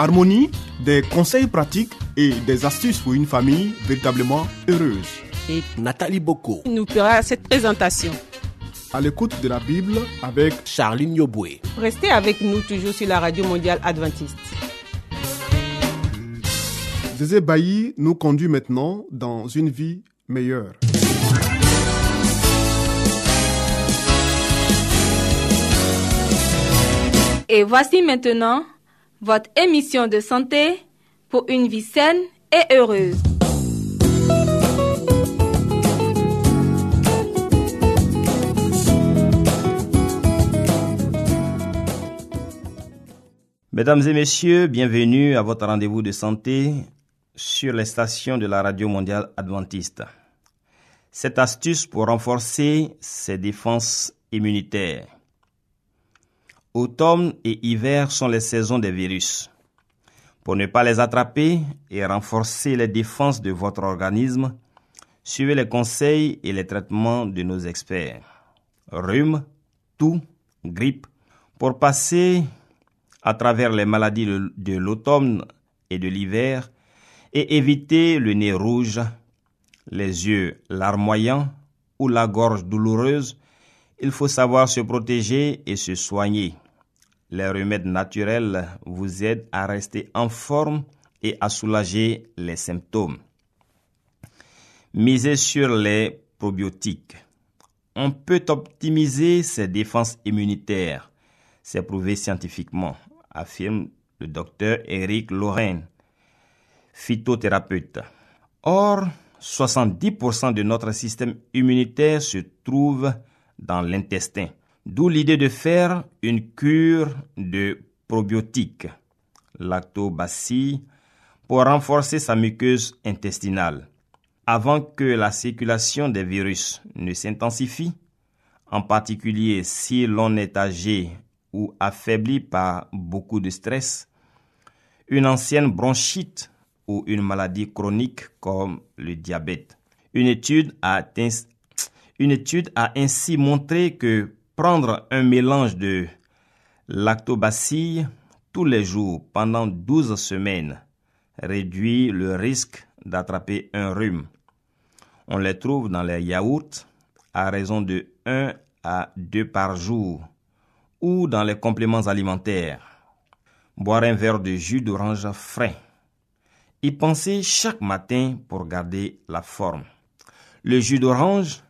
Harmonie, des conseils pratiques et des astuces pour une famille véritablement heureuse. et Nathalie Boko, nous fera cette présentation. À l'écoute de la Bible avec Charline Yoboué. Restez avec nous toujours sur la radio mondiale adventiste. Zézé Bailly nous conduit maintenant dans une vie meilleure. Et voici maintenant votre émission de santé pour une vie saine et heureuse. Mesdames et messieurs, bienvenue à votre rendez-vous de santé sur les stations de la Radio mondiale adventiste. Cette astuce pour renforcer ses défenses immunitaires. Automne et hiver sont les saisons des virus. Pour ne pas les attraper et renforcer les défenses de votre organisme, suivez les conseils et les traitements de nos experts. Rhume, toux, grippe. Pour passer à travers les maladies de, l'automne et de l'hiver et éviter le nez rouge, les yeux larmoyants ou la gorge douloureuse, il faut savoir se protéger et se soigner. Les remèdes naturels vous aident à rester en forme et à soulager les symptômes. Misez sur les probiotiques. On peut optimiser ses défenses immunitaires. C'est prouvé scientifiquement, affirme le docteur Eric Lorraine, phytothérapeute. Or, 70% de notre système immunitaire se trouve dans l'intestin. D'où l'idée de faire une cure de probiotiques, lactobacilles, pour renforcer sa muqueuse intestinale. Avant que la circulation des virus ne s'intensifie, en particulier si l'on est âgé ou affaibli par beaucoup de stress, une ancienne bronchite ou une maladie chronique comme le diabète. Une étude a, une étude a ainsi montré que prendre un mélange de lactobacilles tous les jours pendant 12 semaines réduit le risque d'attraper un rhume. On les trouve dans les yaourts à raison de 1 à 2 par jour ou dans les compléments alimentaires. Boire un verre de jus d'orange frais. Y penser chaque matin pour garder la forme. Le jus d'orange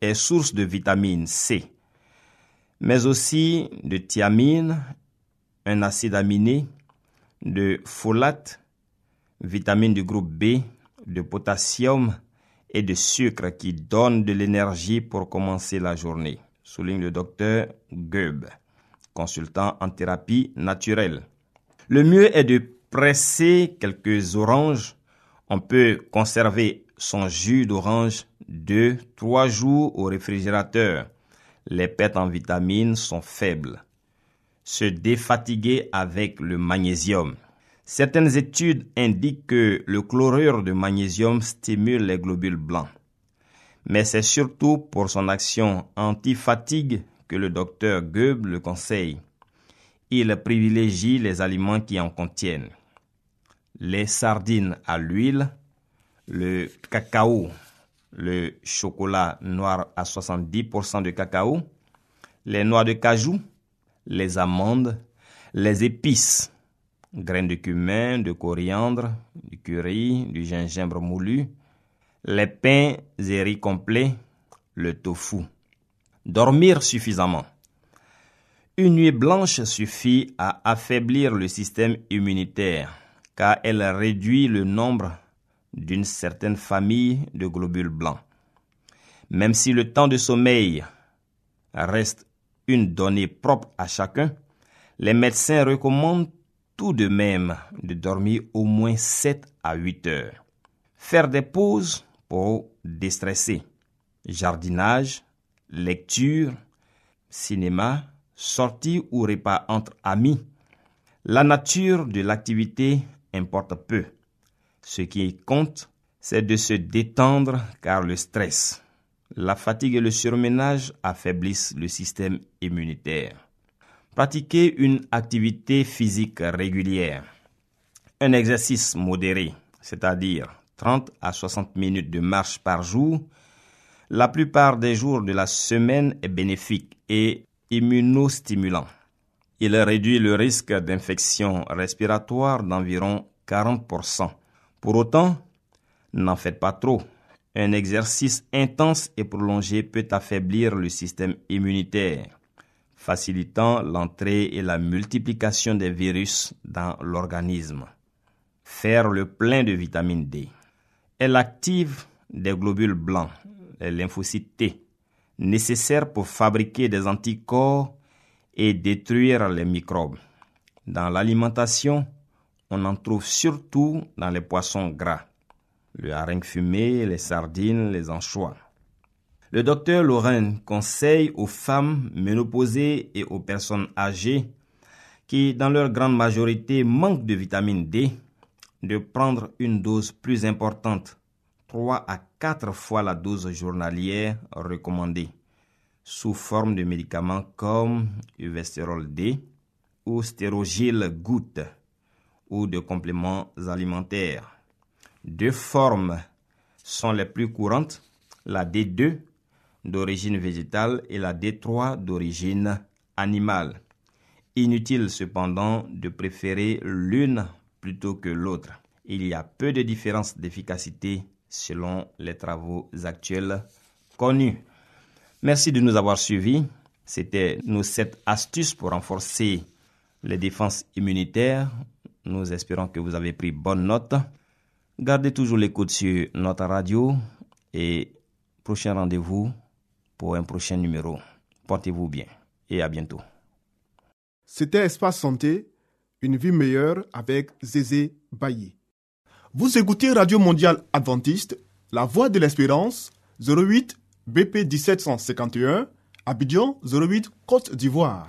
est source de vitamine C, mais aussi de thiamine, un acide aminé, de folate, vitamine du groupe B, de potassium et de sucre qui donnent de l'énergie pour commencer la journée, souligne le docteur Goeb, consultant en thérapie naturelle. Le mieux est de presser quelques oranges. On peut conserver son jus d'orange 2-3 jours au réfrigérateur. Les pertes en vitamines sont faibles. Se défatiguer avec le magnésium. Certaines études indiquent que le chlorure de magnésium stimule les globules blancs. Mais c'est surtout pour son action anti-fatigue que le docteur Goeb le conseille. Il privilégie les aliments qui en contiennent. Les sardines à l'huile, le cacao, le chocolat noir à 70% de cacao, les noix de cajou, les amandes, les épices, graines de cumin, de coriandre, du curry, du gingembre moulu, les pains et riz complets, le tofu. Dormir suffisamment. Une nuit blanche suffit à affaiblir le système immunitaire car elle réduit le nombre d'une certaine famille de globules blancs. Même si le temps de sommeil reste une donnée propre à chacun, les médecins recommandent tout de même de dormir au moins 7 à 8 heures. Faire des pauses pour déstresser. Jardinage, lecture, cinéma, sortie ou repas entre amis. La nature de l'activité importe peu. Ce qui compte, c'est de se détendre car le stress, la fatigue et le surménage affaiblissent le système immunitaire. Pratiquer une activité physique régulière. Un exercice modéré, c'est-à-dire 30 à 60 minutes de marche par jour, la plupart des jours de la semaine est bénéfique et immunostimulant. Il réduit le risque d'infection respiratoire d'environ 40%. Pour autant, n'en faites pas trop. Un exercice intense et prolongé peut affaiblir le système immunitaire, facilitant l'entrée et la multiplication des virus dans l'organisme. Faire le plein de vitamine D. Elle active des globules blancs, les lymphocytes T, nécessaires pour fabriquer des anticorps et détruire les microbes. Dans l'alimentation, on en trouve surtout dans les poissons gras, le hareng fumé, les sardines, les anchois. Le docteur Lorraine conseille aux femmes ménopausées et aux personnes âgées qui, dans leur grande majorité, manquent de vitamine D, de prendre une dose plus importante, 3 à 4 fois la dose journalière recommandée sous forme de médicaments comme Uvestérol D ou Stérogil goutte ou de compléments alimentaires. Deux formes sont les plus courantes, la D2 d'origine végétale et la D3 d'origine animale. Inutile cependant de préférer l'une plutôt que l'autre. Il y a peu de différence d'efficacité selon les travaux actuels connus. Merci de nous avoir suivis. C'était nos sept astuces pour renforcer les défenses immunitaires. Nous espérons que vous avez pris bonne note. Gardez toujours l'écoute sur notre radio et prochain rendez-vous pour un prochain numéro. Portez-vous bien et à bientôt. C'était Espace Santé, une vie meilleure avec Zézé Bailly. Vous écoutez Radio Mondiale Adventiste, La Voix de l'Espérance, 08 BP 1751, Abidjan 08, Côte d'Ivoire.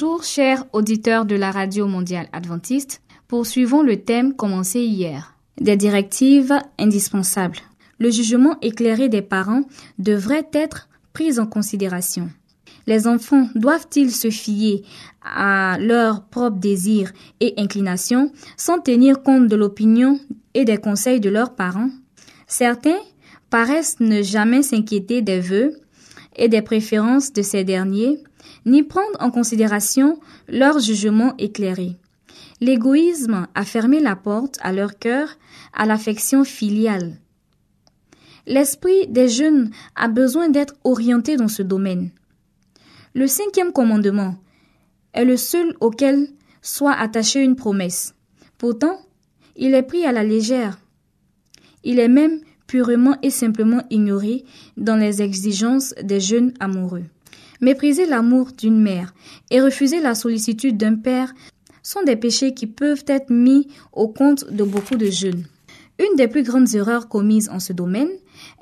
Bonjour chers auditeurs de la Radio mondiale adventiste. Poursuivons le thème commencé hier. Des directives indispensables. Le jugement éclairé des parents devrait être pris en considération. Les enfants doivent-ils se fier à leurs propres désirs et inclinations sans tenir compte de l'opinion et des conseils de leurs parents? Certains paraissent ne jamais s'inquiéter des vœux et des préférences de ces derniers, ni prendre en considération leur jugement éclairé. L'égoïsme a fermé la porte à leur cœur à l'affection filiale. L'esprit des jeunes a besoin d'être orienté dans ce domaine. Le cinquième commandement est le seul auquel soit attachée une promesse. Pourtant, il est pris à la légère. Il est même purement et simplement ignoré dans les exigences des jeunes amoureux. Mépriser l'amour d'une mère et refuser la sollicitude d'un père sont des péchés qui peuvent être mis au compte de beaucoup de jeunes. Une des plus grandes erreurs commises en ce domaine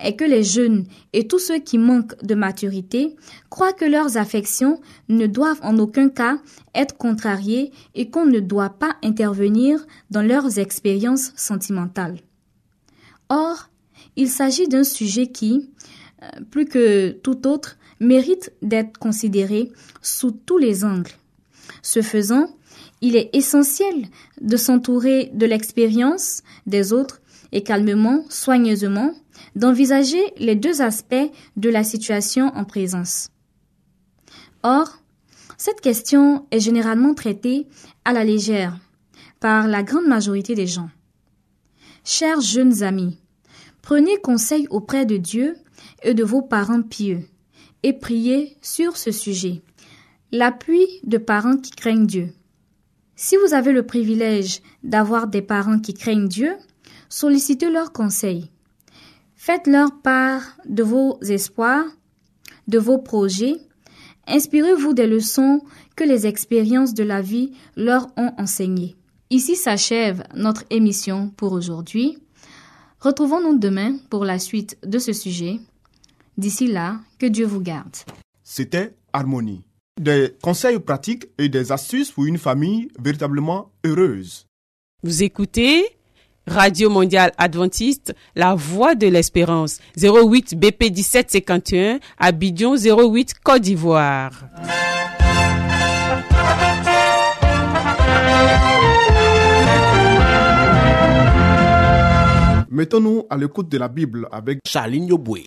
est que les jeunes et tous ceux qui manquent de maturité croient que leurs affections ne doivent en aucun cas être contrariées et qu'on ne doit pas intervenir dans leurs expériences sentimentales. Or, il s'agit d'un sujet qui, plus que tout autre, mérite d'être considéré sous tous les angles. Ce faisant, il est essentiel de s'entourer de l'expérience des autres et calmement, soigneusement, d'envisager les deux aspects de la situation en présence. Or, cette question est généralement traitée à la légère par la grande majorité des gens. Chers jeunes amis, prenez conseil auprès de Dieu et de vos parents pieux et priez sur ce sujet. L'appui de parents qui craignent Dieu. Si vous avez le privilège d'avoir des parents qui craignent Dieu, sollicitez leurs conseils. Faites-leur part de vos espoirs, de vos projets. Inspirez-vous des leçons que les expériences de la vie leur ont enseignées. Ici s'achève notre émission pour aujourd'hui. Retrouvons-nous demain pour la suite de ce sujet. D'ici là, que Dieu vous garde. C'était Harmonie. Des conseils pratiques et des astuces pour une famille véritablement heureuse. Vous écoutez Radio Mondiale Adventiste, La Voix de l'Espérance, 08 BP 1751, Abidjan 08 Côte d'Ivoire. Mettons-nous à l'écoute de la Bible avec Charline Yoboué.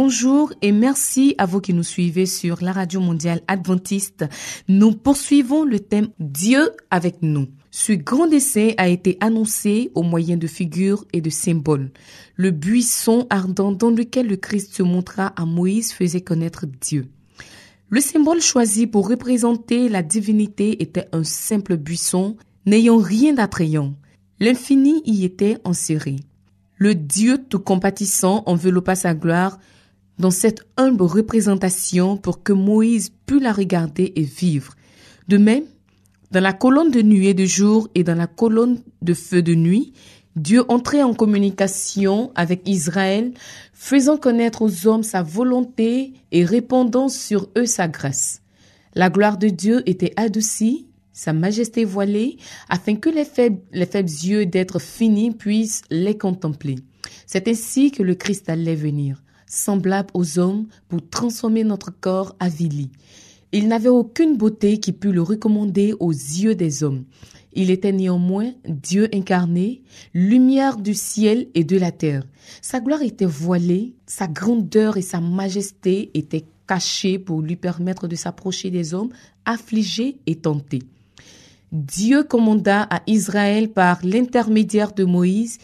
Bonjour et merci à vous qui nous suivez sur la radio mondiale adventiste. Nous poursuivons le thème Dieu avec nous. Ce grand dessin a été annoncé au moyen de figures et de symboles. Le buisson ardent dans lequel le Christ se montra à Moïse faisait connaître Dieu. Le symbole choisi pour représenter la divinité était un simple buisson n'ayant rien d'attrayant. L'infini y était enserré. Le Dieu tout compatissant enveloppa sa gloire dans cette humble représentation pour que Moïse pût la regarder et vivre. De même, dans la colonne de nuée de jour et dans la colonne de feu de nuit, Dieu entrait en communication avec Israël, faisant connaître aux hommes sa volonté et répandant sur eux sa grâce. La gloire de Dieu était adoucie, sa majesté voilée, afin que les faibles, les faibles yeux d'être finis puissent les contempler. C'est ainsi que le Christ allait venir semblable aux hommes pour transformer notre corps avili. Il n'avait aucune beauté qui pût le recommander aux yeux des hommes. Il était néanmoins Dieu incarné, lumière du ciel et de la terre. Sa gloire était voilée, sa grandeur et sa majesté étaient cachées pour lui permettre de s'approcher des hommes affligés et tentés. Dieu commanda à Israël par l'intermédiaire de Moïse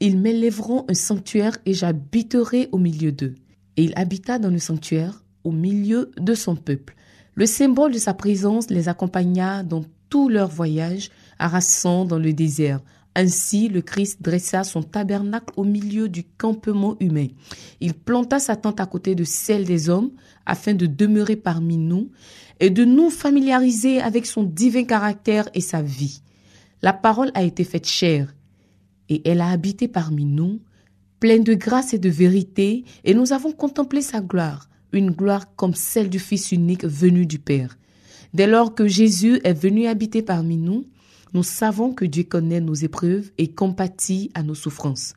ils m'élèveront un sanctuaire et j'habiterai au milieu d'eux. Et il habita dans le sanctuaire au milieu de son peuple. Le symbole de sa présence les accompagna dans tout leur voyage, harassant dans le désert. Ainsi, le Christ dressa son tabernacle au milieu du campement humain. Il planta sa tente à côté de celle des hommes, afin de demeurer parmi nous et de nous familiariser avec son divin caractère et sa vie. La parole a été faite chair et elle a habité parmi nous, pleine de grâce et de vérité, et nous avons contemplé sa gloire, une gloire comme celle du Fils unique venu du Père. Dès lors que Jésus est venu habiter parmi nous, nous savons que Dieu connaît nos épreuves et compatit à nos souffrances.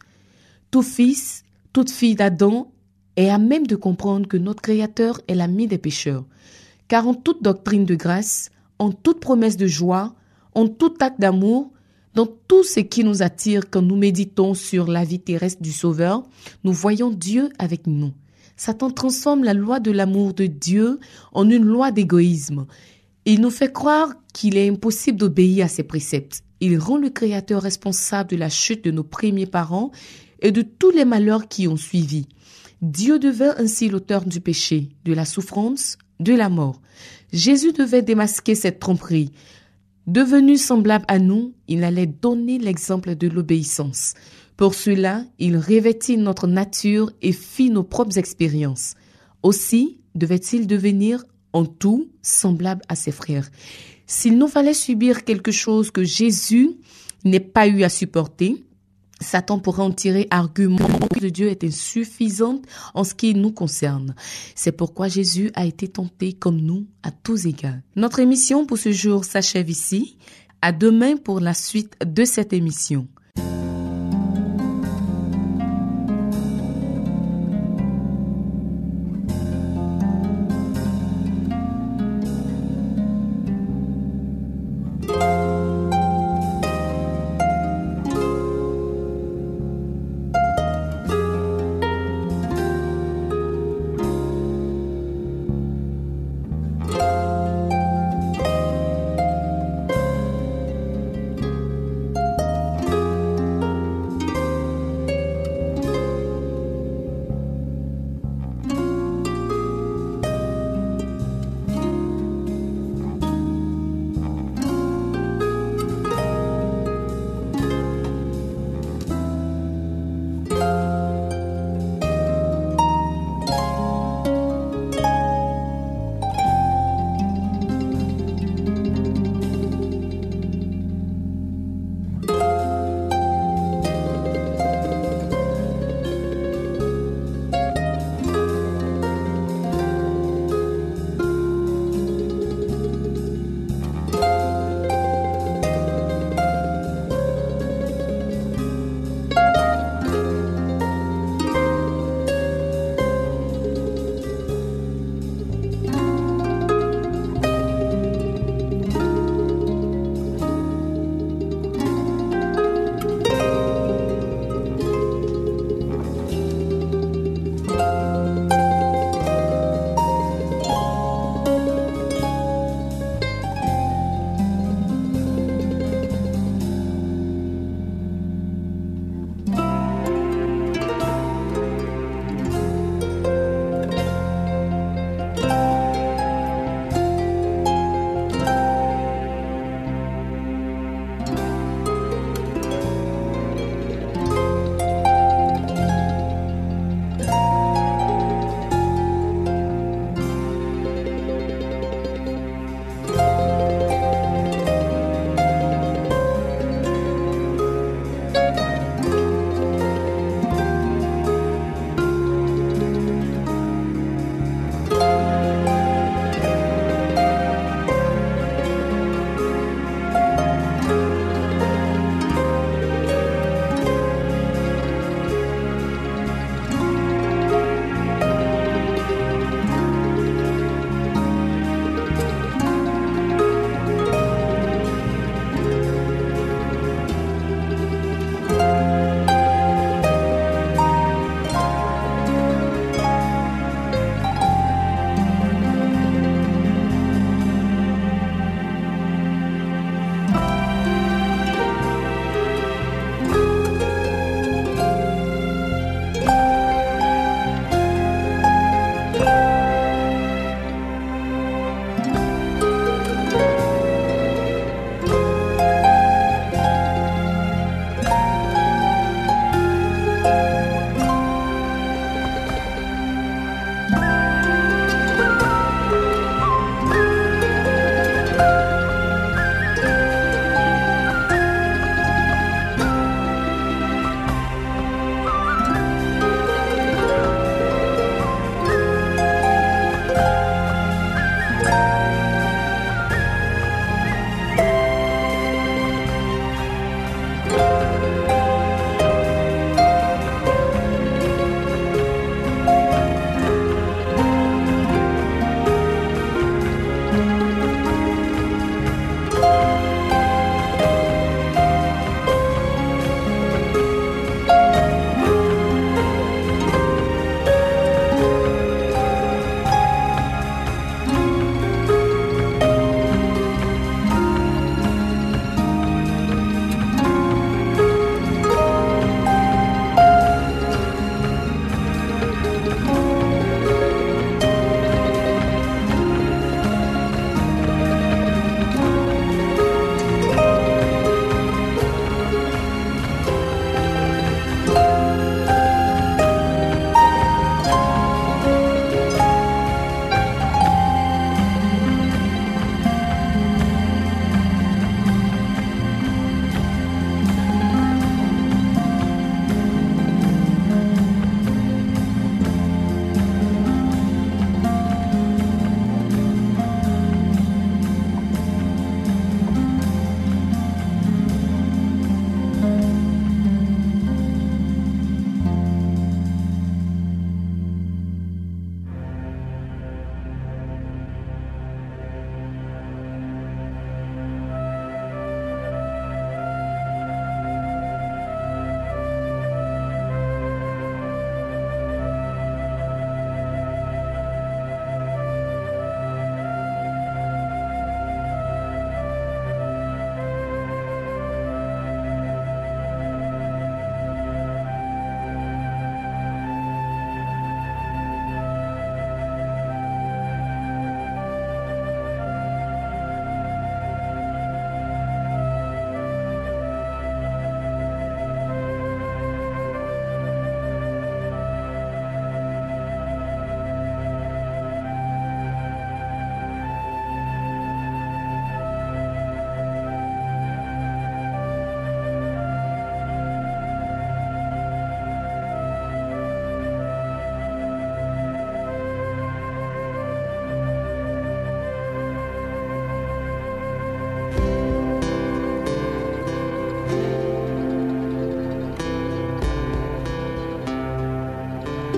Tout fils, toute fille d'Adam est à même de comprendre que notre Créateur est l'ami des pécheurs, car en toute doctrine de grâce, en toute promesse de joie, en tout acte d'amour, dans tout ce qui nous attire quand nous méditons sur la vie terrestre du Sauveur, nous voyons Dieu avec nous. Satan transforme la loi de l'amour de Dieu en une loi d'égoïsme. Il nous fait croire qu'il est impossible d'obéir à ses préceptes. Il rend le Créateur responsable de la chute de nos premiers parents et de tous les malheurs qui ont suivi. Dieu devint ainsi l'auteur du péché, de la souffrance, de la mort. Jésus devait démasquer cette tromperie. Devenu semblable à nous, il allait donner l'exemple de l'obéissance. Pour cela, il revêtit notre nature et fit nos propres expériences. Aussi devait-il devenir en tout semblable à ses frères. S'il nous fallait subir quelque chose que Jésus n'ait pas eu à supporter, Satan pourrait en tirer argument que Dieu est insuffisante en ce qui nous concerne. C'est pourquoi Jésus a été tenté comme nous à tous égards. Notre émission pour ce jour s'achève ici. À demain pour la suite de cette émission.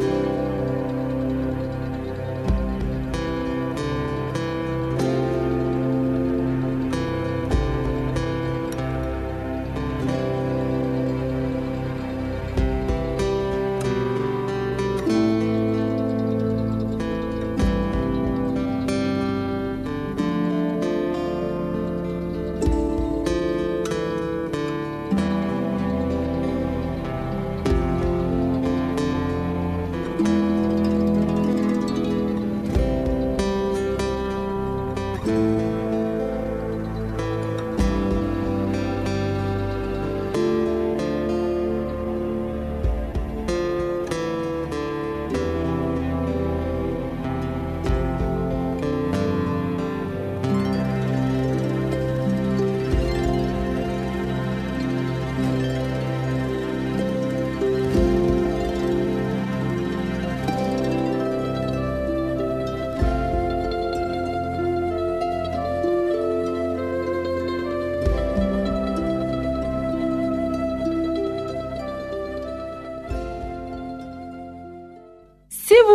Si vous